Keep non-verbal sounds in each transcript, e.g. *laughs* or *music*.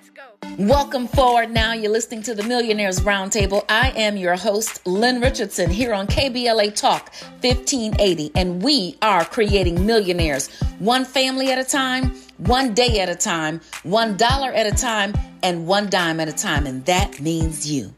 Let's go. Welcome forward now. You're listening to the Millionaires Roundtable. I am your host, Lynn Richardson, here on KBLA Talk 1580, and we are creating millionaires one family at a time, one day at a time, one dollar at a time, and one dime at a time. And that means you.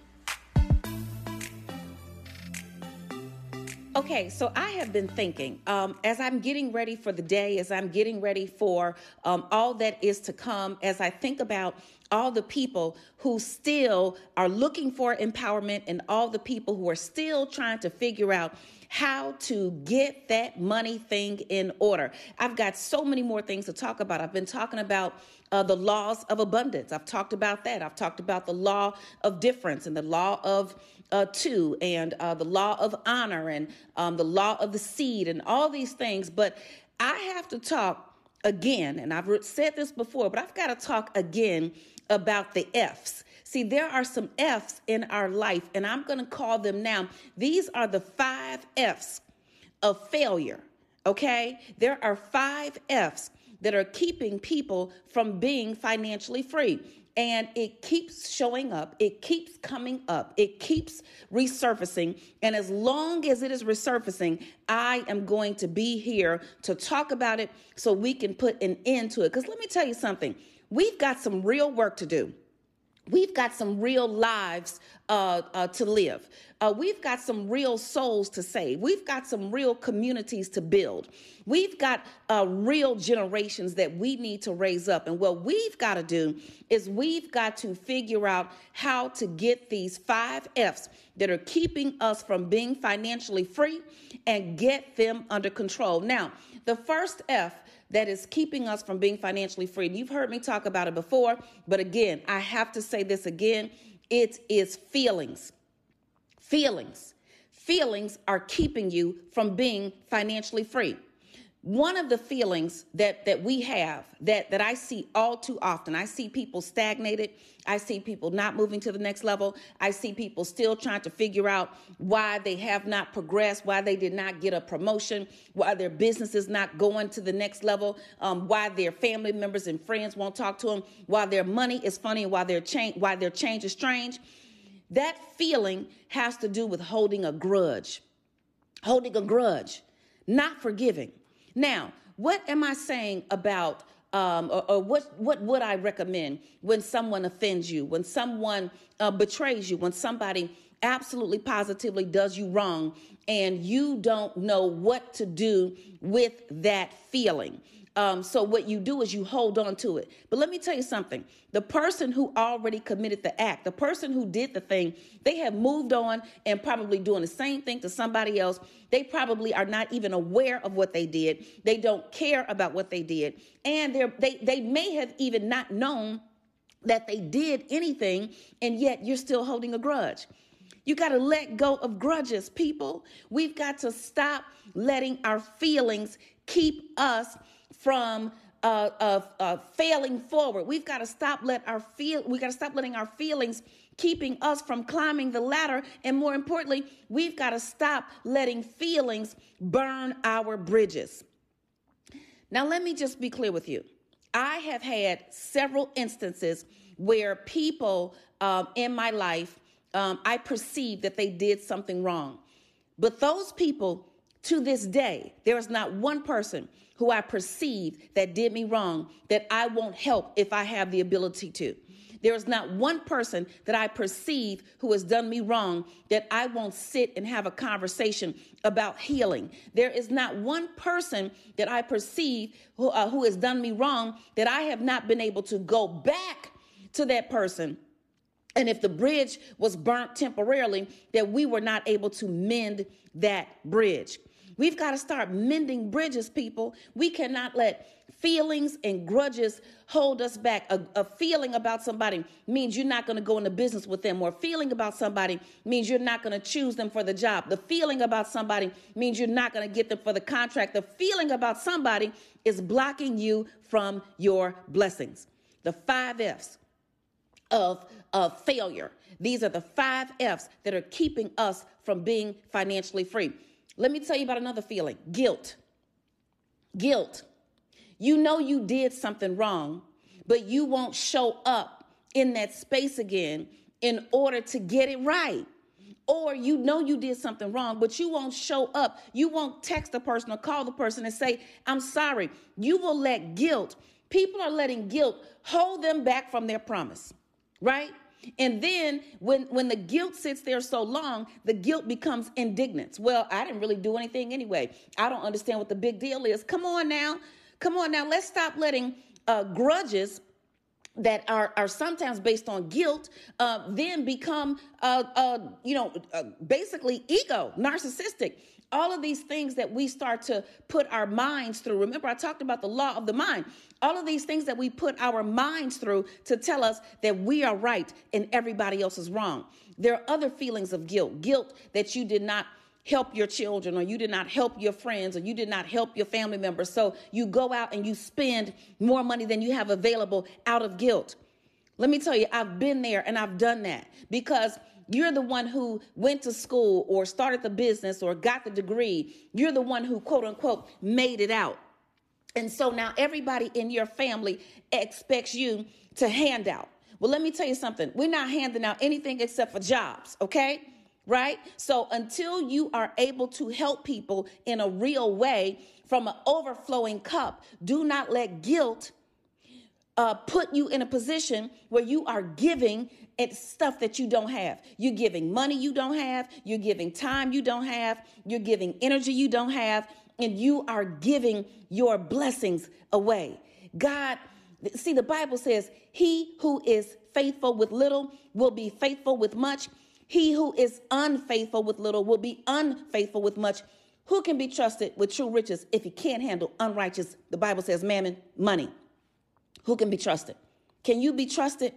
Okay, so I have been thinking um, as I'm getting ready for the day, as I'm getting ready for um, all that is to come, as I think about all the people who still are looking for empowerment and all the people who are still trying to figure out how to get that money thing in order. I've got so many more things to talk about. I've been talking about uh, the laws of abundance. I've talked about that. I've talked about the law of difference and the law of uh, two and uh, the law of honor and um, the law of the seed and all these things. But I have to talk again, and I've said this before, but I've got to talk again about the F's. See, there are some F's in our life, and I'm going to call them now. These are the five F's of failure, okay? There are five F's that are keeping people from being financially free and it keeps showing up, it keeps coming up, it keeps resurfacing. And as long as it is resurfacing, I am going to be here to talk about it so we can put an end to it. Because let me tell you something we've got some real work to do. We've got some real lives uh, uh, to live. Uh, we've got some real souls to save. We've got some real communities to build. We've got uh, real generations that we need to raise up. And what we've got to do is we've got to figure out how to get these five F's that are keeping us from being financially free and get them under control. Now, the first F that is keeping us from being financially free. And you've heard me talk about it before, but again, I have to say this again it is feelings. Feelings. Feelings are keeping you from being financially free one of the feelings that that we have that that I see all too often I see people stagnated I see people not moving to the next level I see people still trying to figure out why they have not progressed why they did not get a promotion why their business is not going to the next level um, why their family members and friends won't talk to them why their money is funny why their change why their change is strange. That feeling has to do with holding a grudge holding a grudge not forgiving now, what am I saying about um, or, or, what what would I recommend when someone offends you, when someone uh, betrays you, when somebody absolutely positively does you wrong, and you don't know what to do with that feeling? Um, so what you do is you hold on to it. But let me tell you something. The person who already committed the act, the person who did the thing, they have moved on and probably doing the same thing to somebody else. They probably are not even aware of what they did. They don't care about what they did. And they they they may have even not known that they did anything, and yet you're still holding a grudge. You got to let go of grudges, people. We've got to stop letting our feelings keep us from uh, uh, uh, failing forward. We've got to stop let our feel. We got to stop letting our feelings keeping us from climbing the ladder, and more importantly, we've got to stop letting feelings burn our bridges. Now, let me just be clear with you. I have had several instances where people um, in my life, um, I perceived that they did something wrong. But those people, to this day, there is not one person who I perceive that did me wrong that I won't help if I have the ability to. There is not one person that I perceive who has done me wrong that I won't sit and have a conversation about healing. There is not one person that I perceive who, uh, who has done me wrong that I have not been able to go back to that person and if the bridge was burnt temporarily, that we were not able to mend that bridge. We've got to start mending bridges, people. We cannot let feelings and grudges hold us back. A, a feeling about somebody means you're not going to go into business with them, or a feeling about somebody means you're not going to choose them for the job. The feeling about somebody means you're not going to get them for the contract. The feeling about somebody is blocking you from your blessings. The five F's of, of failure. These are the five F's that are keeping us from being financially free. Let me tell you about another feeling guilt. Guilt. You know you did something wrong, but you won't show up in that space again in order to get it right. Or you know you did something wrong, but you won't show up. You won't text the person or call the person and say, I'm sorry. You will let guilt, people are letting guilt hold them back from their promise, right? And then when when the guilt sits there so long, the guilt becomes indignance. Well, I didn't really do anything anyway. I don't understand what the big deal is. Come on now. Come on now. Let's stop letting uh, grudges that are, are sometimes based on guilt, uh, then become, uh, uh, you know, uh, basically ego, narcissistic. All of these things that we start to put our minds through. Remember, I talked about the law of the mind. All of these things that we put our minds through to tell us that we are right and everybody else is wrong. There are other feelings of guilt guilt that you did not help your children or you did not help your friends or you did not help your family members. So you go out and you spend more money than you have available out of guilt. Let me tell you, I've been there and I've done that because you're the one who went to school or started the business or got the degree. You're the one who, quote unquote, made it out. And so now everybody in your family expects you to hand out. Well, let me tell you something. We're not handing out anything except for jobs, okay? right? So until you are able to help people in a real way from an overflowing cup, do not let guilt uh, put you in a position where you are giving it stuff that you don't have. You're giving money you don't have. You're giving time you don't have. You're giving energy you don't have. And you are giving your blessings away. God, see, the Bible says, He who is faithful with little will be faithful with much. He who is unfaithful with little will be unfaithful with much. Who can be trusted with true riches if he can't handle unrighteous, the Bible says, mammon, money? Who can be trusted? Can you be trusted?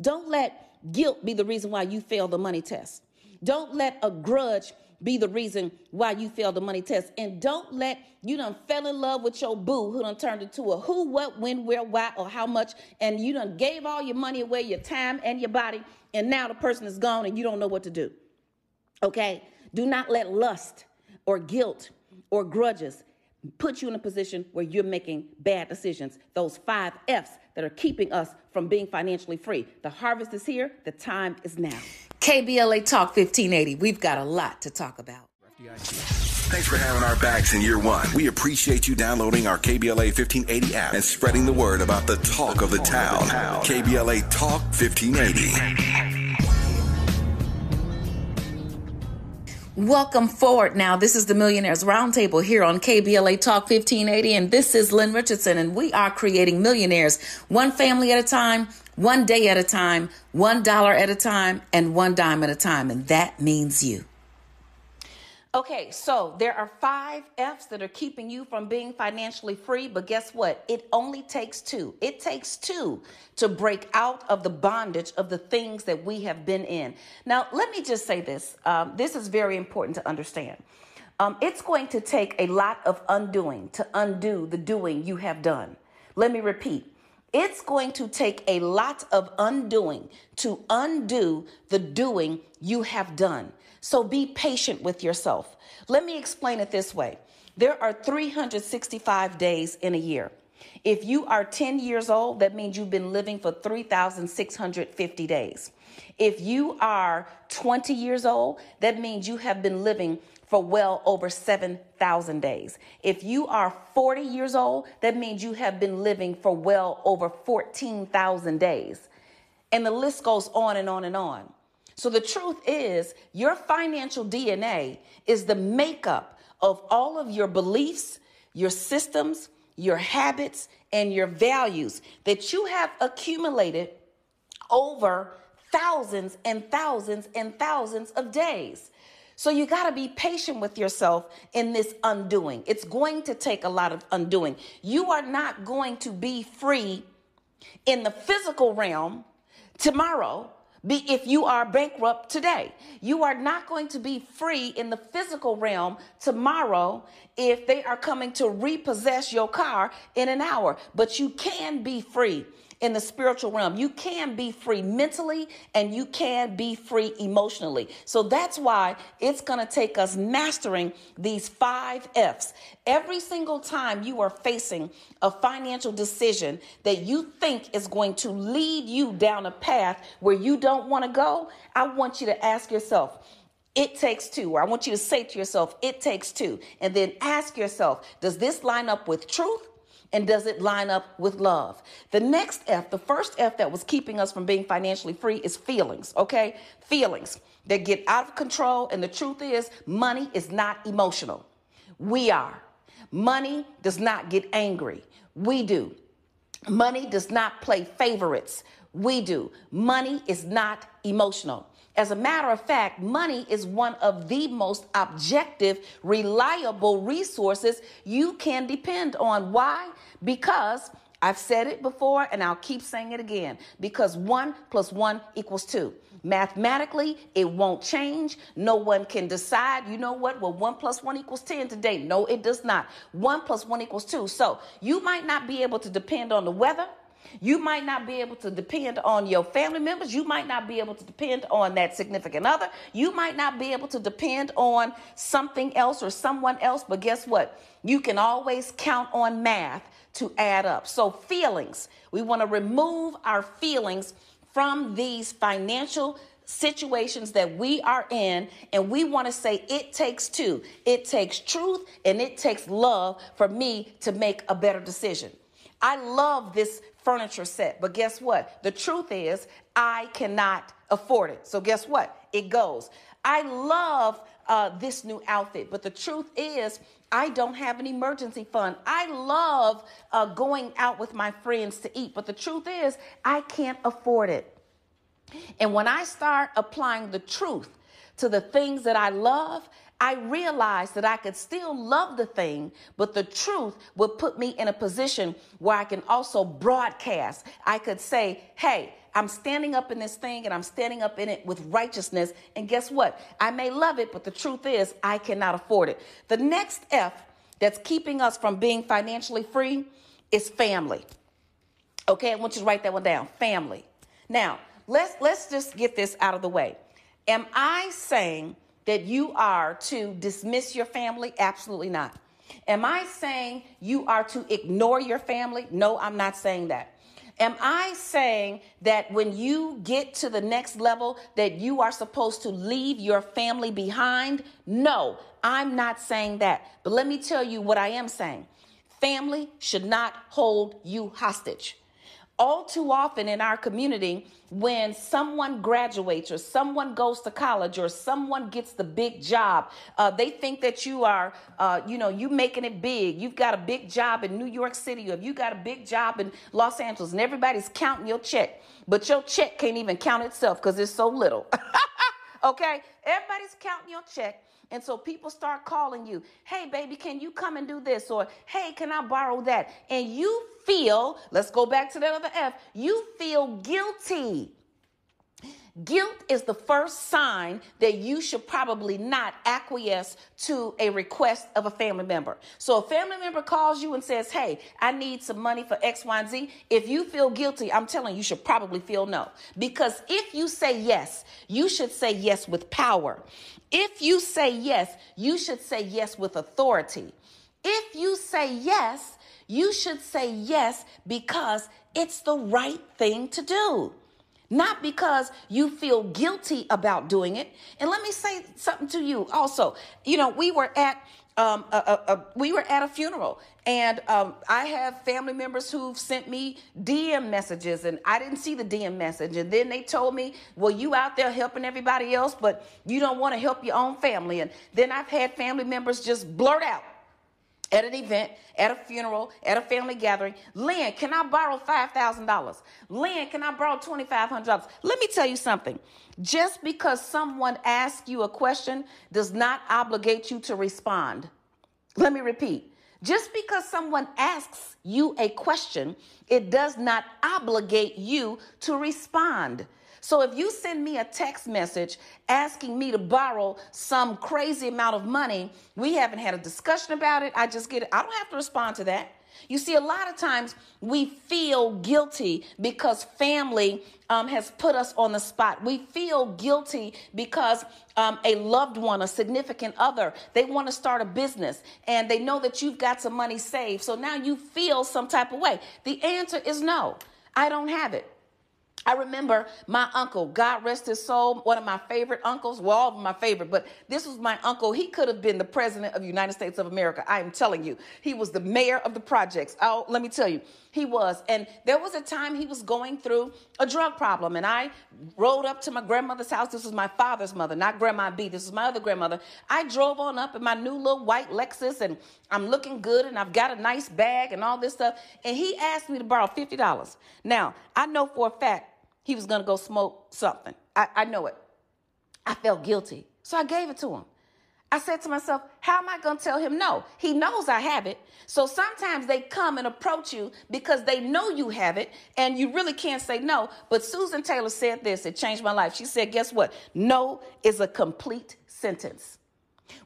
Don't let guilt be the reason why you fail the money test. Don't let a grudge be the reason why you failed the money test. And don't let you done fell in love with your boo who done turned into a who, what, when, where, why, or how much, and you done gave all your money away, your time and your body, and now the person is gone and you don't know what to do. Okay? Do not let lust or guilt or grudges put you in a position where you're making bad decisions. Those five F's that are keeping us from being financially free. The harvest is here, the time is now. KBLA Talk 1580. We've got a lot to talk about. Thanks for having our backs in year one. We appreciate you downloading our KBLA 1580 app and spreading the word about the talk of the town. KBLA Talk 1580. Welcome forward now. This is the Millionaires Roundtable here on KBLA Talk 1580, and this is Lynn Richardson, and we are creating millionaires one family at a time, one day at a time, one dollar at a time, and one dime at a time, and that means you. Okay, so there are five F's that are keeping you from being financially free, but guess what? It only takes two. It takes two to break out of the bondage of the things that we have been in. Now, let me just say this. Um, this is very important to understand. Um, it's going to take a lot of undoing to undo the doing you have done. Let me repeat. It's going to take a lot of undoing to undo the doing you have done. So be patient with yourself. Let me explain it this way there are 365 days in a year. If you are 10 years old, that means you've been living for 3,650 days. If you are 20 years old, that means you have been living for well over 7,000 days. If you are 40 years old, that means you have been living for well over 14,000 days. And the list goes on and on and on. So the truth is, your financial DNA is the makeup of all of your beliefs, your systems, your habits, and your values that you have accumulated over thousands and thousands and thousands of days. So you got to be patient with yourself in this undoing. It's going to take a lot of undoing. You are not going to be free in the physical realm tomorrow be if you are bankrupt today. You are not going to be free in the physical realm tomorrow if they are coming to repossess your car in an hour, but you can be free in the spiritual realm. You can be free mentally and you can be free emotionally. So that's why it's going to take us mastering these five F's. Every single time you are facing a financial decision that you think is going to lead you down a path where you don't want to go, I want you to ask yourself, it takes two. Or I want you to say to yourself, it takes two. And then ask yourself, does this line up with truth? And does it line up with love? The next F, the first F that was keeping us from being financially free is feelings, okay? Feelings that get out of control. And the truth is, money is not emotional. We are. Money does not get angry. We do. Money does not play favorites. We do. Money is not emotional. As a matter of fact, money is one of the most objective, reliable resources you can depend on. Why? Because I've said it before and I'll keep saying it again because one plus one equals two. Mathematically, it won't change. No one can decide, you know what? Well, one plus one equals 10 today. No, it does not. One plus one equals two. So you might not be able to depend on the weather. You might not be able to depend on your family members. You might not be able to depend on that significant other. You might not be able to depend on something else or someone else. But guess what? You can always count on math to add up. So, feelings, we want to remove our feelings from these financial situations that we are in and we want to say it takes two it takes truth and it takes love for me to make a better decision i love this furniture set. But guess what? The truth is, I cannot afford it. So guess what? It goes. I love uh, this new outfit, but the truth is, I don't have an emergency fund. I love uh, going out with my friends to eat, but the truth is, I can't afford it. And when I start applying the truth to the things that I love, I realized that I could still love the thing, but the truth would put me in a position where I can also broadcast. I could say, hey, I'm standing up in this thing and I'm standing up in it with righteousness. And guess what? I may love it, but the truth is, I cannot afford it. The next F that's keeping us from being financially free is family. Okay, I want you to write that one down family. Now, let's, let's just get this out of the way. Am I saying that you are to dismiss your family? Absolutely not. Am I saying you are to ignore your family? No, I'm not saying that. Am I saying that when you get to the next level that you are supposed to leave your family behind? No, I'm not saying that. But let me tell you what I am saying. Family should not hold you hostage all too often in our community, when someone graduates or someone goes to college or someone gets the big job, uh, they think that you are, uh, you know, you making it big. You've got a big job in New York City or you got a big job in Los Angeles, and everybody's counting your check, but your check can't even count itself because it's so little. *laughs* okay, everybody's counting your check. And so people start calling you, hey, baby, can you come and do this? Or, hey, can I borrow that? And you feel, let's go back to that other F, you feel guilty. Guilt is the first sign that you should probably not acquiesce to a request of a family member. So, a family member calls you and says, Hey, I need some money for X, Y, and Z. If you feel guilty, I'm telling you, you should probably feel no. Because if you say yes, you should say yes with power. If you say yes, you should say yes with authority. If you say yes, you should say yes because it's the right thing to do, not because you feel guilty about doing it. And let me say something to you also. You know, we were at um, a, a, a, we were at a funeral, and um, I have family members who've sent me DM messages, and I didn't see the DM message. And then they told me, "Well, you out there helping everybody else, but you don't want to help your own family." And then I've had family members just blurt out, at an event, at a funeral, at a family gathering. Lynn, can I borrow $5,000? Lynn, can I borrow $2,500? Let me tell you something. Just because someone asks you a question does not obligate you to respond. Let me repeat. Just because someone asks you a question, it does not obligate you to respond. So if you send me a text message asking me to borrow some crazy amount of money, we haven't had a discussion about it. I just get it. I don't have to respond to that. You see, a lot of times we feel guilty because family um, has put us on the spot. We feel guilty because um, a loved one, a significant other, they want to start a business and they know that you've got some money saved. So now you feel some type of way. The answer is no, I don't have it. I remember my uncle, God rest his soul, one of my favorite uncles. Well, all of my favorite, but this was my uncle. He could have been the president of the United States of America. I am telling you, he was the mayor of the projects. Oh, let me tell you, he was. And there was a time he was going through a drug problem. And I rode up to my grandmother's house. This was my father's mother, not Grandma B. This was my other grandmother. I drove on up in my new little white Lexus and I'm looking good and I've got a nice bag and all this stuff. And he asked me to borrow $50. Now, I know for a fact he was going to go smoke something. I, I know it. I felt guilty. So I gave it to him. I said to myself, how am I going to tell him no? He knows I have it. So sometimes they come and approach you because they know you have it and you really can't say no. But Susan Taylor said this, it changed my life. She said, guess what? No is a complete sentence.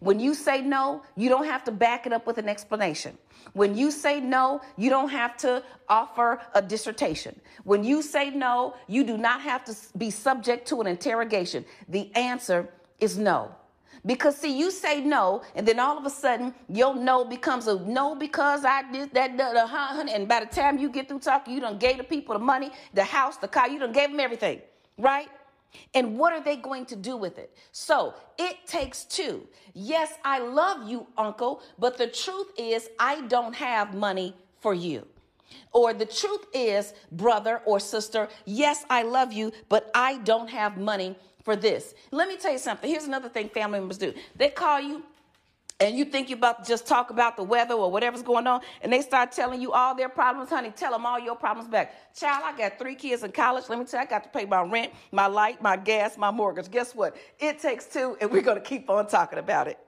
When you say no, you don't have to back it up with an explanation. When you say no, you don't have to offer a dissertation. When you say no, you do not have to be subject to an interrogation. The answer is no. Because see, you say no, and then all of a sudden your no becomes a no because I did that, that uh, huh, and by the time you get through talking, you done gave the people the money, the house, the car, you done gave them everything, right? And what are they going to do with it? So it takes two. Yes, I love you, uncle, but the truth is, I don't have money for you. Or the truth is, brother or sister, yes, I love you, but I don't have money for this. Let me tell you something. Here's another thing family members do they call you and you think you're about to just talk about the weather or whatever's going on, and they start telling you all their problems, honey, tell them all your problems back. Child, I got three kids in college. Let me tell you, I got to pay my rent, my light, my gas, my mortgage. Guess what? It takes two, and we're going to keep on talking about it.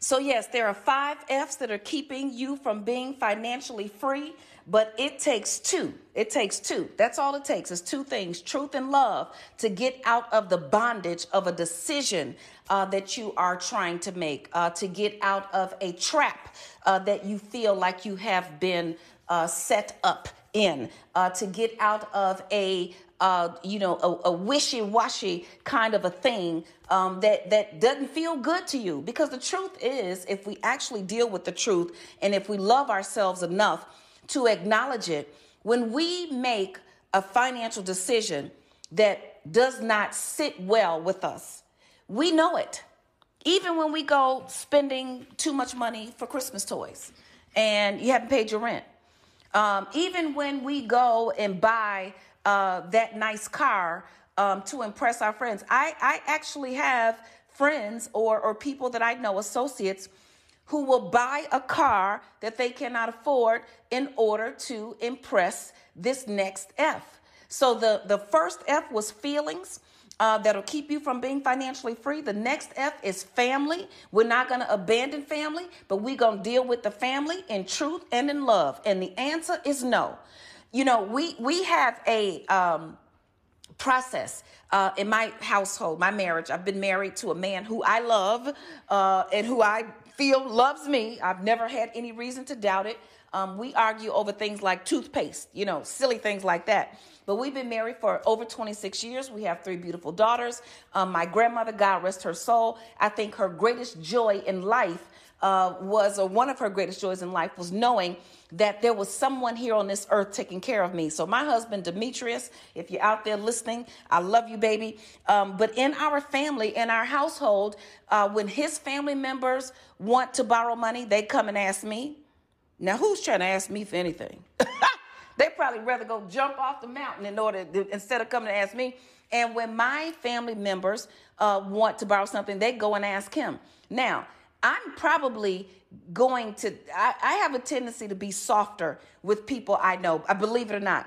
So, yes, there are five F's that are keeping you from being financially free, but it takes two. It takes two. That's all it takes is two things truth and love to get out of the bondage of a decision uh, that you are trying to make, uh, to get out of a trap uh, that you feel like you have been uh, set up in, uh, to get out of a uh, you know, a, a, wishy-washy kind of a thing um, that that doesn't feel good to you. Because the truth is, if we actually deal with the truth, and if we love ourselves enough to acknowledge it, when we make a financial decision that does not sit well with us, we know it. Even when we go spending too much money for Christmas toys and you haven't paid your rent. Um, even when we go and buy uh, that nice car um, to impress our friends. I, I actually have friends or, or people that I know, associates, who will buy a car that they cannot afford in order to impress this next F. So the, the first F was feelings uh, that'll keep you from being financially free. The next F is family. We're not going to abandon family, but we're going to deal with the family in truth and in love. And the answer is no. You know, we we have a um, process uh, in my household, my marriage. I've been married to a man who I love uh, and who I feel loves me. I've never had any reason to doubt it. Um, we argue over things like toothpaste, you know, silly things like that. But we've been married for over 26 years. We have three beautiful daughters. Um, my grandmother, God rest her soul, I think her greatest joy in life uh, was, or one of her greatest joys in life was knowing that there was someone here on this earth taking care of me. So, my husband, Demetrius, if you're out there listening, I love you, baby. Um, but in our family, in our household, uh, when his family members want to borrow money, they come and ask me. Now, who's trying to ask me for anything? *laughs* they probably rather go jump off the mountain in order to, instead of coming to ask me. And when my family members uh, want to borrow something, they go and ask him. Now, I'm probably going to, I, I have a tendency to be softer with people I know, I believe it or not.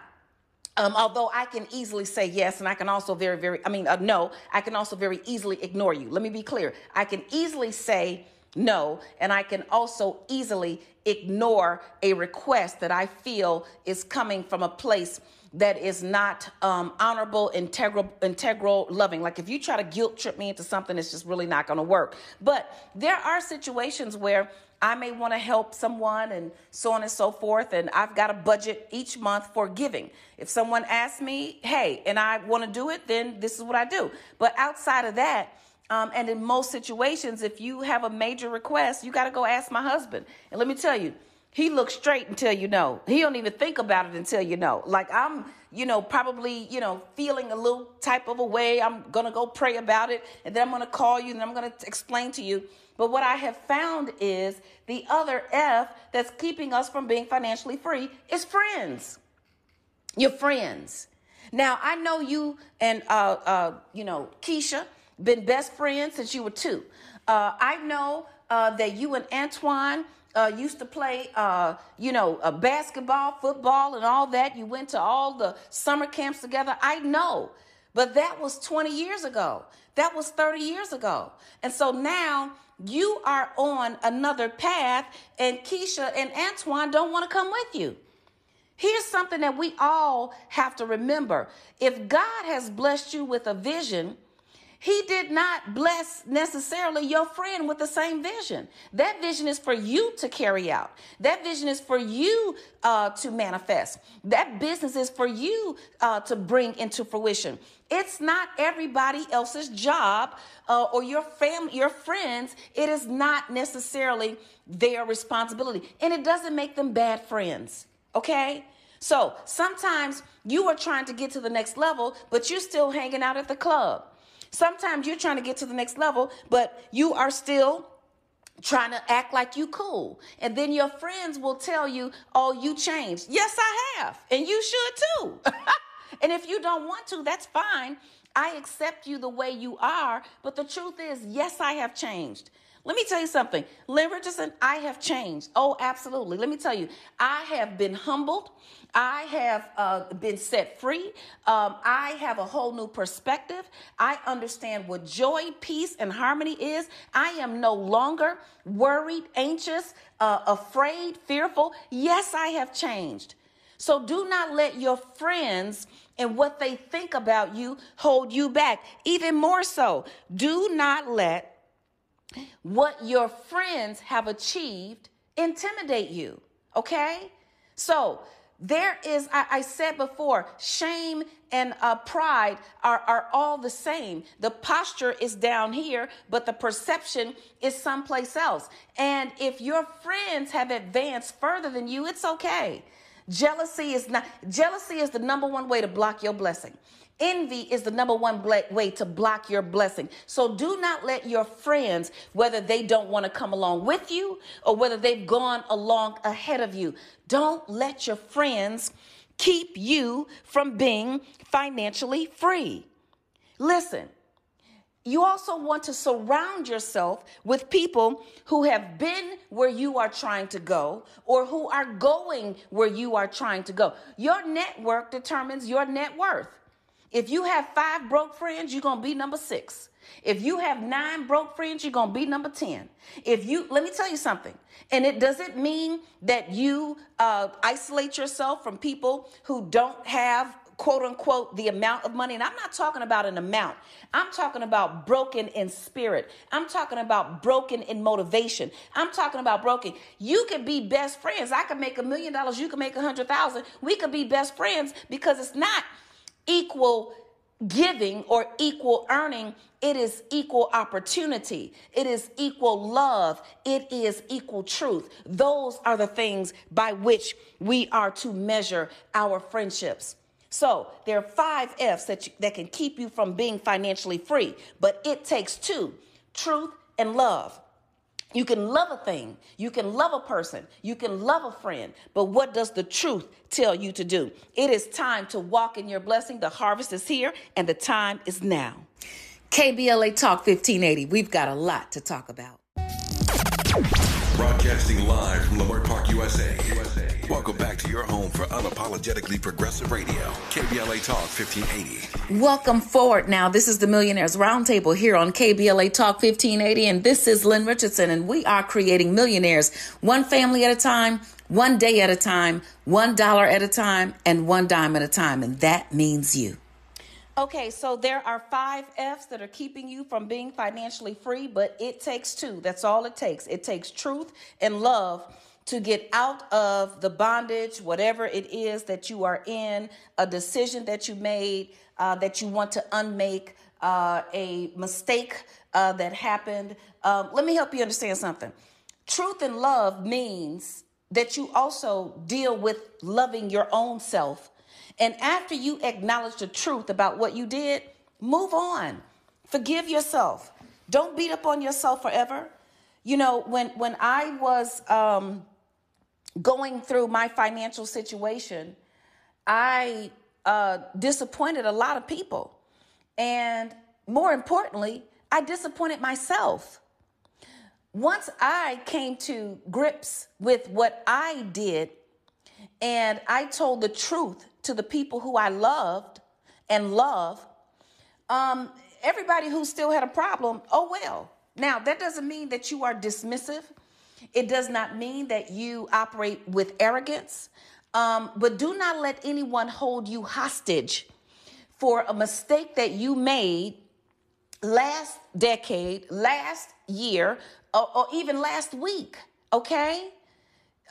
Um, although I can easily say yes, and I can also very, very, I mean, uh, no, I can also very easily ignore you. Let me be clear. I can easily say no, and I can also easily ignore a request that I feel is coming from a place that is not um, honorable, integral, integral, loving. Like if you try to guilt trip me into something, it's just really not going to work. But there are situations where I may want to help someone and so on and so forth. And I've got a budget each month for giving. If someone asks me, hey, and I want to do it, then this is what I do. But outside of that, um, and in most situations, if you have a major request, you got to go ask my husband. And let me tell you, he looks straight until you know. He don't even think about it until you know. Like I'm, you know, probably, you know, feeling a little type of a way. I'm gonna go pray about it, and then I'm gonna call you, and I'm gonna explain to you. But what I have found is the other F that's keeping us from being financially free is friends. Your friends. Now I know you and uh, uh, you know Keisha been best friends since you were two. Uh, I know uh, that you and Antoine uh, used to play, uh, you know, uh, basketball, football, and all that. You went to all the summer camps together. I know, but that was 20 years ago. That was 30 years ago. And so now you are on another path, and Keisha and Antoine don't want to come with you. Here's something that we all have to remember. If God has blessed you with a vision, he did not bless necessarily your friend with the same vision. That vision is for you to carry out. That vision is for you uh, to manifest. That business is for you uh, to bring into fruition. It's not everybody else's job uh, or your family, your friends. It is not necessarily their responsibility, and it doesn't make them bad friends. Okay. So sometimes you are trying to get to the next level, but you're still hanging out at the club. Sometimes you're trying to get to the next level, but you are still trying to act like you cool. And then your friends will tell you, "Oh, you changed." Yes, I have. And you should too. *laughs* and if you don't want to, that's fine. I accept you the way you are, but the truth is, yes, I have changed. Let me tell you something. Lynn Richardson, I have changed. Oh, absolutely. Let me tell you, I have been humbled. I have uh, been set free. Um, I have a whole new perspective. I understand what joy, peace, and harmony is. I am no longer worried, anxious, uh, afraid, fearful. Yes, I have changed. So do not let your friends and what they think about you hold you back. Even more so, do not let what your friends have achieved intimidate you. Okay? So, there is, I, I said before, shame and uh, pride are, are all the same. The posture is down here, but the perception is someplace else. And if your friends have advanced further than you, it's okay. Jealousy is not, jealousy is the number one way to block your blessing. Envy is the number one way to block your blessing. So do not let your friends, whether they don't want to come along with you or whether they've gone along ahead of you, don't let your friends keep you from being financially free. Listen, you also want to surround yourself with people who have been where you are trying to go or who are going where you are trying to go. Your network determines your net worth. If you have five broke friends, you're going to be number six. If you have nine broke friends, you're going to be number 10. If you, let me tell you something, and it doesn't mean that you uh, isolate yourself from people who don't have quote unquote the amount of money. And i'm not talking about an amount. I'm talking about broken in spirit. I'm talking about broken in motivation. I'm talking about broken. You could be best friends. I could make a million dollars. You could make a hundred thousand. We could be best friends because it's not equal giving or equal earning, it is equal opportunity. It is equal love. It is equal truth. Those are the things by which we are to measure our friendships. So there are five F's that, you, that can keep you from being financially free, but it takes two truth and love. You can love a thing, you can love a person, you can love a friend, but what does the truth tell you to do? It is time to walk in your blessing. The harvest is here and the time is now. KBLA Talk 1580, we've got a lot to talk about. Broadcasting live from Leimert Park, USA. USA. Welcome back to your home for unapologetically progressive radio, KBLA Talk 1580. Welcome forward now. This is the Millionaires Roundtable here on KBLA Talk 1580, and this is Lynn Richardson, and we are creating millionaires one family at a time, one day at a time, one dollar at a time, and one dime at a time, and that means you. Okay, so there are five F's that are keeping you from being financially free, but it takes two. That's all it takes. It takes truth and love to get out of the bondage, whatever it is that you are in, a decision that you made uh, that you want to unmake, uh, a mistake uh, that happened. Um, let me help you understand something. Truth and love means that you also deal with loving your own self and after you acknowledge the truth about what you did, move on. Forgive yourself. Don't beat up on yourself forever. You know, when when I was um, going through my financial situation, I uh, disappointed a lot of people, and more importantly, I disappointed myself. Once I came to grips with what I did, and I told the truth to the people who I loved and love, um, everybody who still had a problem, oh well. Now, that doesn't mean that you are dismissive. It does not mean that you operate with arrogance. Um, but do not let anyone hold you hostage for a mistake that you made last decade, last year, or, or even last week. Okay?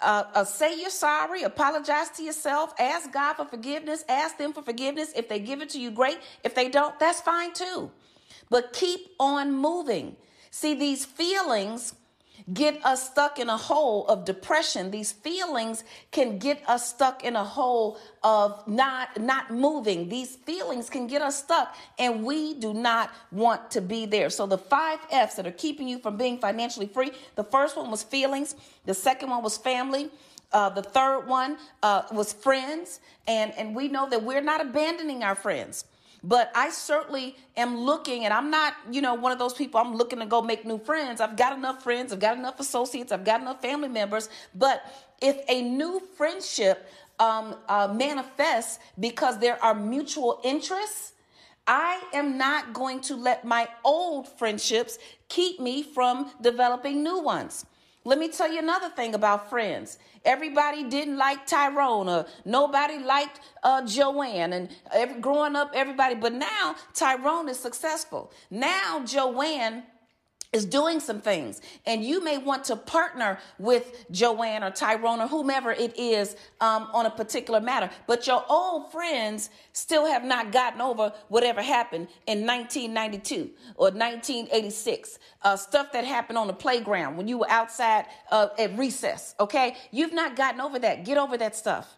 uh, uh, say you're sorry, apologize to yourself, ask God for forgiveness, ask them for forgiveness. If they give it to you, great. If they don't, that's fine too. But keep on moving. See, these feelings get us stuck in a hole of depression. These feelings can get us stuck in a hole of not not moving. These feelings can get us stuck and we do not want to be there. So the 5 Fs that are keeping you from being financially free, the first one was feelings, the second one was family, uh, the third one uh, was friends, and, and we know that we're not abandoning our friends. But I certainly am looking, and I'm not, you know, one of those people I'm looking to go make new friends. I've got enough friends, I've got enough associates, I've got enough family members. But if a new friendship um, uh, manifests because there are mutual interests, I am not going to let my old friendships keep me from developing new ones. Let me tell you another thing about friends. Everybody didn't like Tyrone, or nobody liked uh, Joanne, and every, growing up, everybody. But now Tyrone is successful. Now Joanne is doing some things. And you may want to partner with joanne or tyrone or whomever it is um, on a particular matter. But your old friends still have not gotten over whatever happened in 1992 or 1986 uh, stuff that happened on the playground when you were outside uh, at recess okay? You've not gotten over that. Get over that stuff.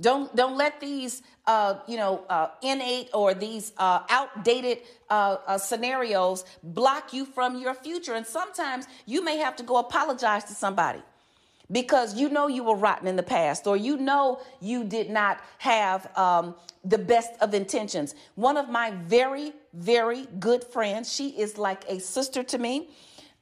Don't don't let these uh, you know uh, innate or these uh, outdated uh, uh, scenarios block you from your future. And sometimes you may have to go apologize to somebody because you know you were rotten in the past or you know you did not have um, the best of intentions. One of my very very good friends, she is like a sister to me.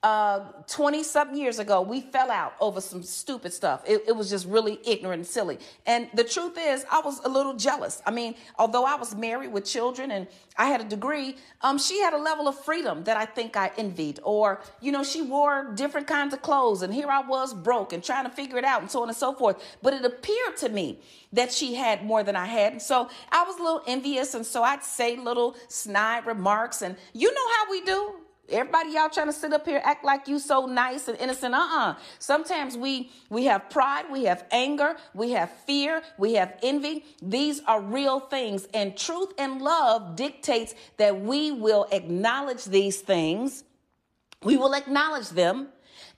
20 uh, something years ago, we fell out over some stupid stuff. It, it, was just really ignorant and silly. And the truth is, I was a little jealous. I mean, although I was married with children and I had a degree, um, she had a level of freedom that I think I envied. Or, you know, she wore different kinds of clothes, and here I was broke and trying to figure it out and so on and so forth. But it appeared to me that she had more than I had. And so I was a little envious. And so I'd say little snide remarks. And you know how we do Everybody y'all trying to sit up here act like you so nice and innocent. Uh-uh. Sometimes we we have pride, we have anger, we have fear, we have envy. These are real things and truth and love dictates that we will acknowledge these things. We will acknowledge them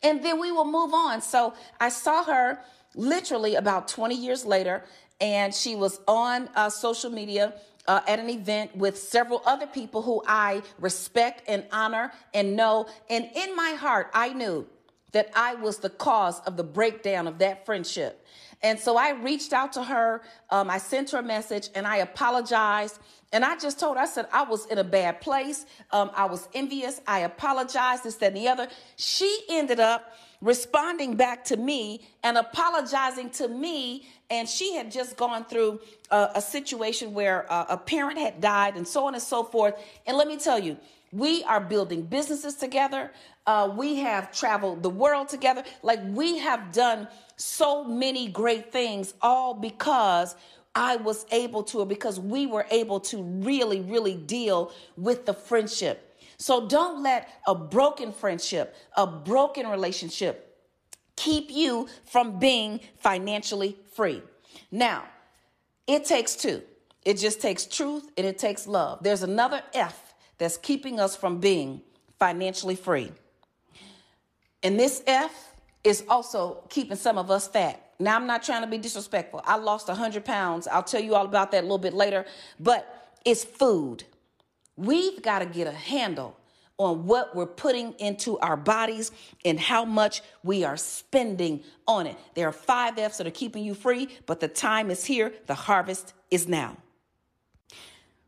and then we will move on. So I saw her literally about 20 years later and she was on uh, social media uh, at an event with several other people who I respect and honor and know. And in my heart, I knew that I was the cause of the breakdown of that friendship. And so I reached out to her. Um, I sent her a message and I apologized. And I just told her, I said, I was in a bad place. Um, I was envious. I apologized, this, that, and the other. She ended up responding back to me and apologizing to me. And she had just gone through a, a situation where a, a parent had died and so on and so forth. And let me tell you, we are building businesses together. Uh, we have traveled the world together. Like we have done so many great things, all because I was able to, or because we were able to really, really deal with the friendship. So don't let a broken friendship, a broken relationship keep you from being financially free. Now, it takes two. It just takes truth and it takes love. There's another F that's keeping us from being financially free. And this F is also keeping some of us fat. Now, I'm not trying to be disrespectful. I lost 100 pounds. I'll tell you all about that a little bit later, but it's food. We've got to get a handle on what we're putting into our bodies and how much we are spending on it. There are five F's that are keeping you free, but the time is here. The harvest is now.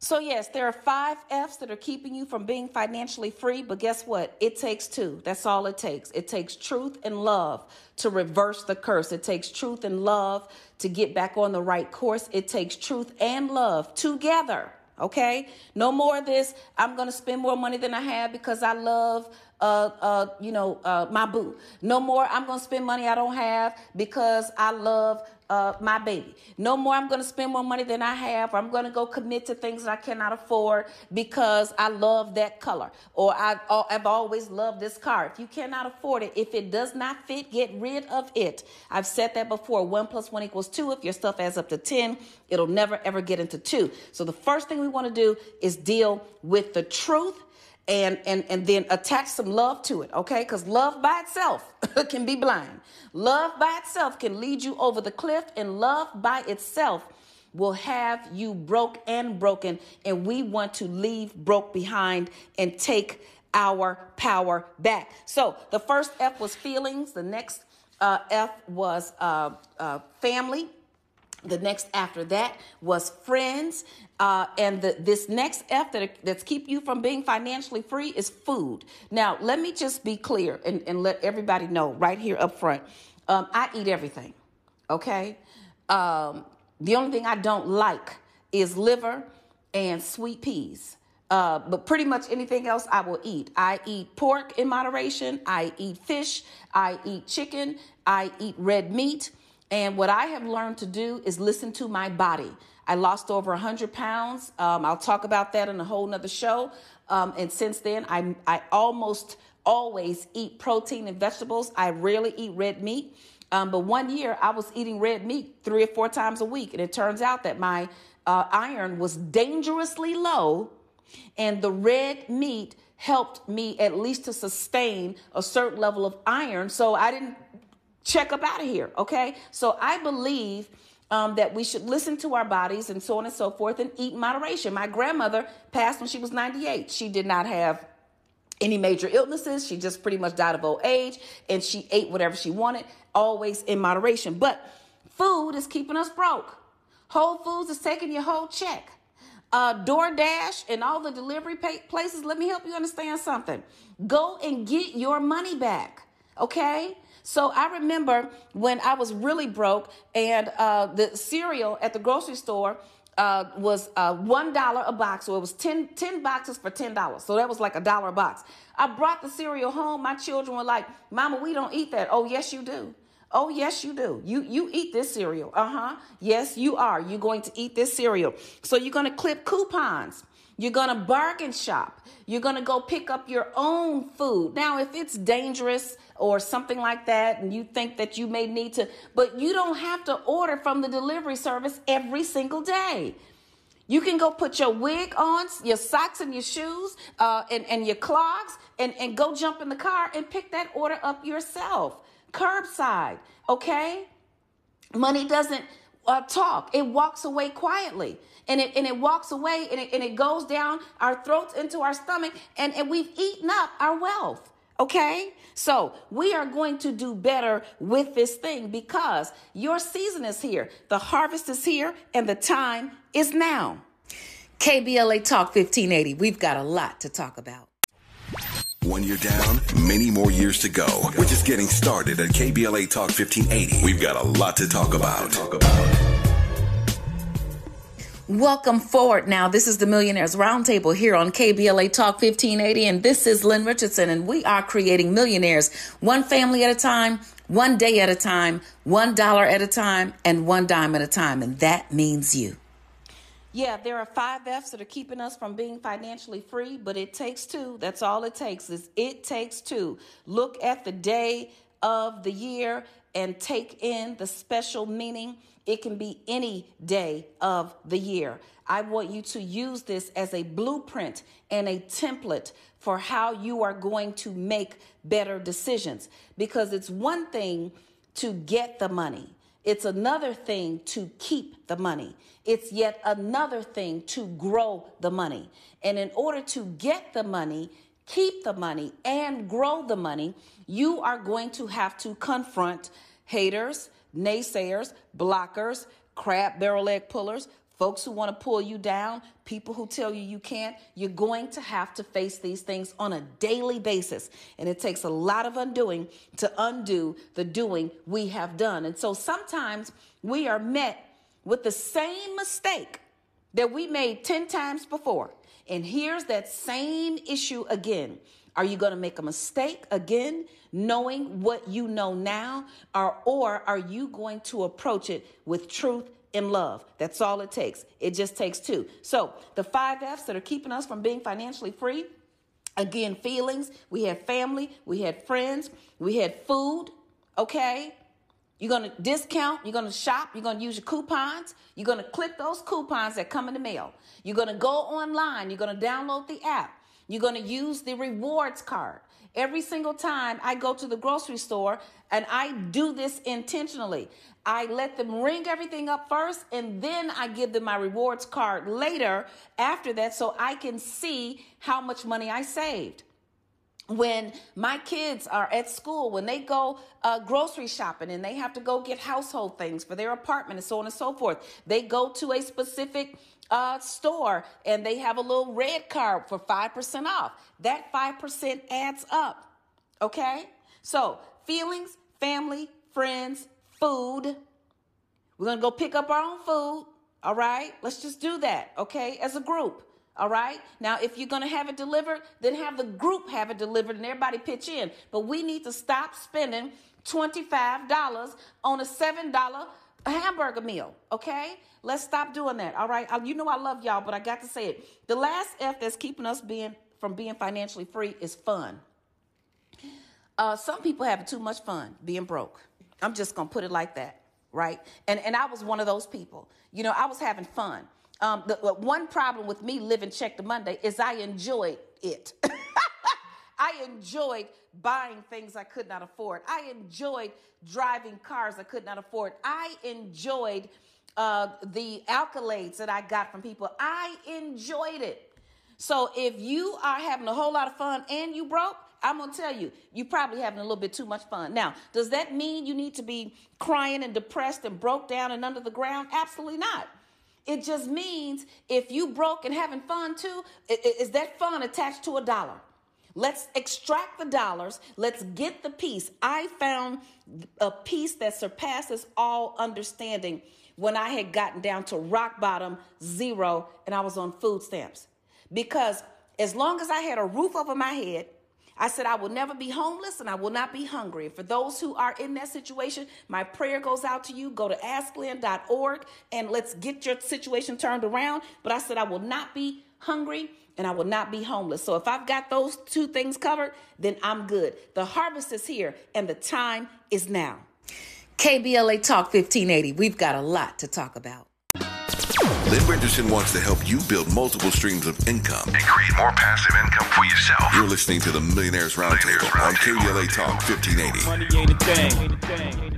So, yes, there are five F's that are keeping you from being financially free, but guess what? It takes two. That's all it takes. It takes truth and love to reverse the curse. It takes truth and love to get back on the right course. It takes truth and love together. Okay? No more of this. I'm going to spend more money than I have because I love uh, uh, you know, uh, my boo. No more, I'm going to spend money I don't have because I love uh, my baby. No more, I'm going to spend more money than I have. I'm going to go commit to things that I cannot afford because I love that color or I, I've always loved this car. If you cannot afford it, if it does not fit, get rid of it. I've said that before. One plus one equals two. If your stuff adds up to 10, it'll never ever get into two. So the first thing we want to do is deal with the truth and and and then attach some love to it okay? Because love by itself *laughs* can be blind. Love by itself can lead you over the cliff and love by itself will have you broke and broken and we want to leave broke behind and take our power back. So the first f was feelings. The next uh, f was uh, uh, family the next after that was friends. Uh, and the, this next F that, that's keep you from being financially free is food. Now, let me just be clear and, and let everybody know right here up front. Um, I eat everything, okay? Um, the only thing I don't like is liver and sweet peas. Uh, but pretty much anything else I will eat. I eat pork in moderation. I eat fish. I eat chicken. I eat red meat. And what I have learned to do is listen to my body. I lost over 100 pounds. Um, I'll talk about that in a whole nother show. Um, and since then, I, I almost always eat protein and vegetables. I rarely eat red meat. Um, but one year, I was eating red meat three or four times a week. And it turns out that my uh, iron was dangerously low. And the red meat helped me at least to sustain a certain level of iron. So I didn't check up out of here. Okay. So I believe um, that we should listen to our bodies and so on and so forth and eat moderation. My grandmother passed when she was 98. She did not have any major illnesses. She just pretty much died of old age and she ate whatever she wanted, always in moderation. But food is keeping us broke. Whole Foods is taking your whole check. Uh, DoorDash and all the delivery pay- places, let me help you understand something. Go and get your money back, okay? So I remember when I was really broke and uh, the cereal at the grocery store uh, was uh, one dollar a box, so it was 10, 10 boxes for ten dollars. So that was like a dollar a box. I brought the cereal home. My children were like, "Mama, we don't eat that." Oh, yes, you do. Oh, yes, you do. You you eat this cereal. Uh huh. Yes, you are. You're going to eat this cereal. So you're going to clip coupons. You're going to bargain shop. You're going to go pick up your own food. Now, if it's dangerous or something like that, and you think that you may need to, but you don't have to order from the delivery service every single day. You can go put your wig on, your socks and your shoes, uh, and, and your clogs, and, and go jump in the car and pick that order up yourself. Curbside, okay? Money doesn't uh, talk, it walks away quietly and it, and it walks away and it, and it goes down our throats into our stomach and, and we've eaten up our wealth. Okay? So we are going to do better with this thing because your season is here, the harvest is here, and the time is now. KBLA Talk 1580. We've got a lot to talk about. One year down, many more years to go. We're just getting started at KBLA Talk 1580. We've got a lot to talk about. Welcome forward now. This is the Millionaires Roundtable here on KBLA Talk 1580, and this is Lynn Richardson, and we are creating millionaires one family at a time, one day at a time, one dollar at a time, and one dime at a time. And that means you. Yeah, there are five F's that are keeping us from being financially free, but it takes two. That's all it takes is it takes two. Look at the day of the year and take in the special meaning. It can be any day of the year. I want you to use this as a blueprint and a template for how you are going to make better decisions because it's one thing to get the money. It's another thing to keep the money. It's yet another thing to grow the money. And in order to get the money, keep the money, and grow the money, you are going to have to confront haters, naysayers, blockers, crab barrel egg pullers, folks who want to pull you down, people who tell you you can't, you're going to have to face these things on a daily basis. And it takes a lot of undoing to undo the doing we have done. And so sometimes we are met with the same mistake that we made 10 times before. And here's that same issue again. Are you going to make a mistake again, knowing what you know now? Or, or are you going to approach it with truth in love. That's all it takes. It just takes two. So, the five F's that are keeping us from being financially free again, feelings. We had family, we had friends, we had food. Okay. You're going to discount, you're going to shop, you're going to use your coupons, you're going to click those coupons that come in the mail. You're going to go online, you're going to download the app, you're going to use the rewards card. Every single time I go to the grocery store, and I do this intentionally, I let them ring everything up first, and then I give them my rewards card later after that so I can see how much money I saved when my kids are at school, when they go uh, grocery shopping and they have to go get household things for their apartment and so on and so forth, they go to a specific uh, store and they have a little red card for 5% off. That 5% adds up. Okay? So, feelings, family, friends, food. We're going to go pick up our own food. All right? Let's just do that. Okay? As a group. All right. Now, if you're going to have it delivered, then have the group have it delivered and everybody pitch in. But we need to stop spending $25 on a $7 hamburger meal. Okay. Let's stop doing that. All right. You know I love y'all, but I got to say it. The last F that's keeping us being from being financially free is fun. Uh, some people have too much fun being broke. I'm just gonna put it like that, right? And and I was one of those people. You know, I was having fun. Um, the, the one problem with me living check to Monday is I enjoyed it. *laughs* I enjoyed buying things I could not afford. I enjoyed driving cars I could not afford. I enjoyed uh, the accolades that I got from people. I enjoyed it. So if you are having a whole lot of fun and you broke, I'm going to tell you, you're probably having a little bit too much fun. Now, does that mean you need to be crying and depressed and broke down and under the ground? Absolutely not. It just means if you broke and having fun too, is that fun attached to a dollar? Let's extract the dollars. Let's get the peace. I found a peace that surpasses all understanding when I had gotten down to rock bottom, zero, and I was on food stamps. Because as long as I had a roof over my head, I said, I will never be homeless and I will not be hungry. For those who are in that situation, my prayer goes out to you. Go to asklynn.org and let's get your situation turned around. But I said, I will not be hungry and I will not be homeless. So if I've got those two things covered, then I'm good. The harvest is here and the time is now. KBLA Talk 1580. We've got a lot to talk about. Lynn Richardson wants to help you build multiple streams of income and create more passive income for yourself. You're listening to the Millionaires Roundtable on KBLA Talk 1580.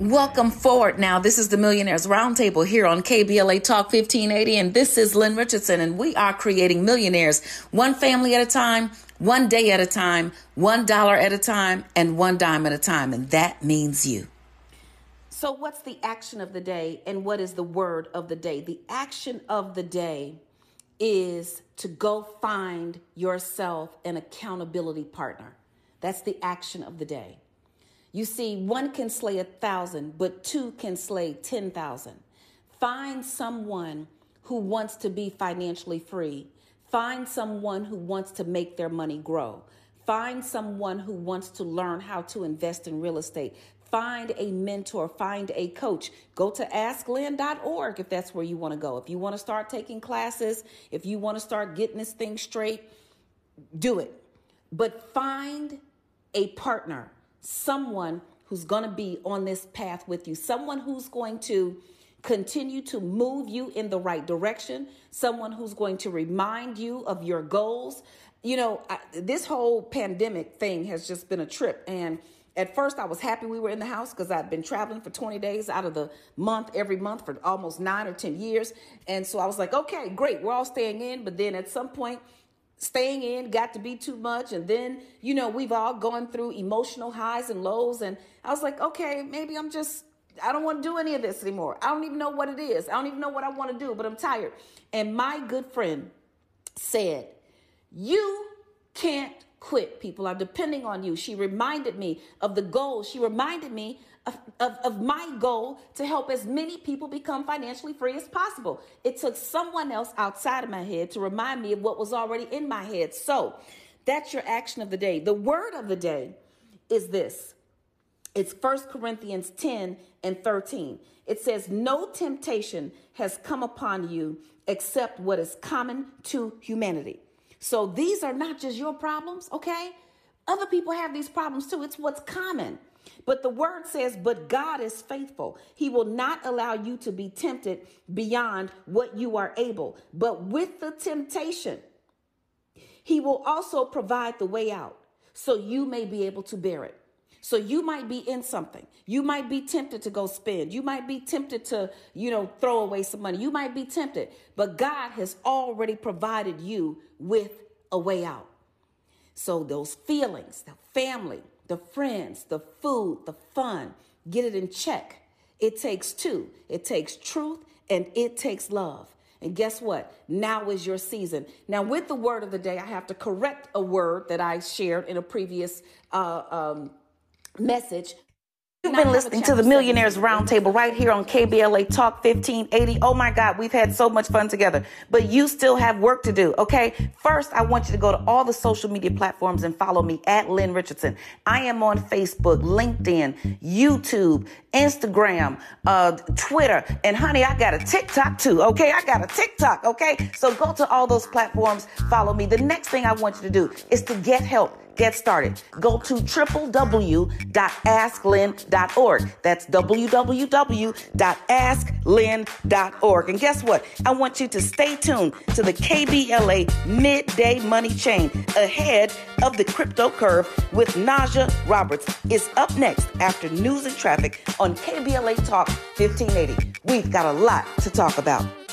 Welcome forward now. This is the Millionaires Roundtable here on KBLA Talk 1580, and this is Lynn Richardson, and we are creating millionaires one family at a time, one day at a time, one dollar at a time, and one dime at a time, and that means you. So, what's the action of the day and what is the word of the day? The action of the day is to go find yourself an accountability partner. That's the action of the day. You see, one can slay a thousand, but two can slay 10,000. Find someone who wants to be financially free. Find someone who wants to make their money grow. Find someone who wants to learn how to invest in real estate. Find a mentor, find a coach. Go to asklynn.org if that's where you want to go. If you want to start taking classes, if you want to start getting this thing straight, do it. But find a partner, someone who's going to be on this path with you, someone who's going to continue to move you in the right direction, someone who's going to remind you of your goals. You know, I, this whole pandemic thing has just been a trip. And at first, I was happy we were in the house because I'd been traveling for 20 days out of the month, every month for almost nine or 10 years. And so I was like, okay, great, we're all staying in. But then at some point, staying in got to be too much and then you know we've all gone through emotional highs and lows and i was like okay maybe i'm just I don't want to do any of this anymore. I don't even know what it is. I don't even know what I want to do, but I'm tired. And my good friend said, You can't quit. People are depending on you. She reminded me of the goal. She reminded me of, of, of, my goal to help as many people become financially free as possible. It took someone else outside of my head to remind me of what was already in my head. So that's your action of the day. The word of the day is this it's 1 Corinthians 10 and 13. It says, No temptation has come upon you except what is common to humanity. So these are not just your problems, okay? Other people have these problems too. It's what's common. But the word says, But God is faithful. He will not allow you to be tempted beyond what you are able. But with the temptation, He will also provide the way out so you may be able to bear it. So you might be in something. You might be tempted to go spend. You might be tempted to, you know, throw away some money. You might be tempted, but God has already provided you with a way out. So those feelings, the family, the friends, the food, the fun, get it in check. It takes two. It takes truth and it takes love. And guess what? Now is your season. Now, with the word of the day, I have to correct a word that I shared in a previous uh, um, message You've been listening to the Millionaires Roundtable right here on KBLA Talk 1580. Oh my God, we've had so much fun together, but you still have work to do, okay? First, I want you to go to all the social media platforms and follow me at Lynn Richardson. I am on Facebook, LinkedIn, YouTube, Instagram, uh, Twitter, and honey, I got a TikTok too, okay? I got a TikTok, okay? So go to all those platforms, follow me. The next thing I want you to do is to get help get started. Go to www.asklynn.org. That's www.asklynn.org. And guess what? I want you to stay tuned to the KBLA Midday Money Chain ahead of the crypto curve with Naja Roberts. Is up next after news and traffic on KBLA Talk 1580. We've got a lot to talk about.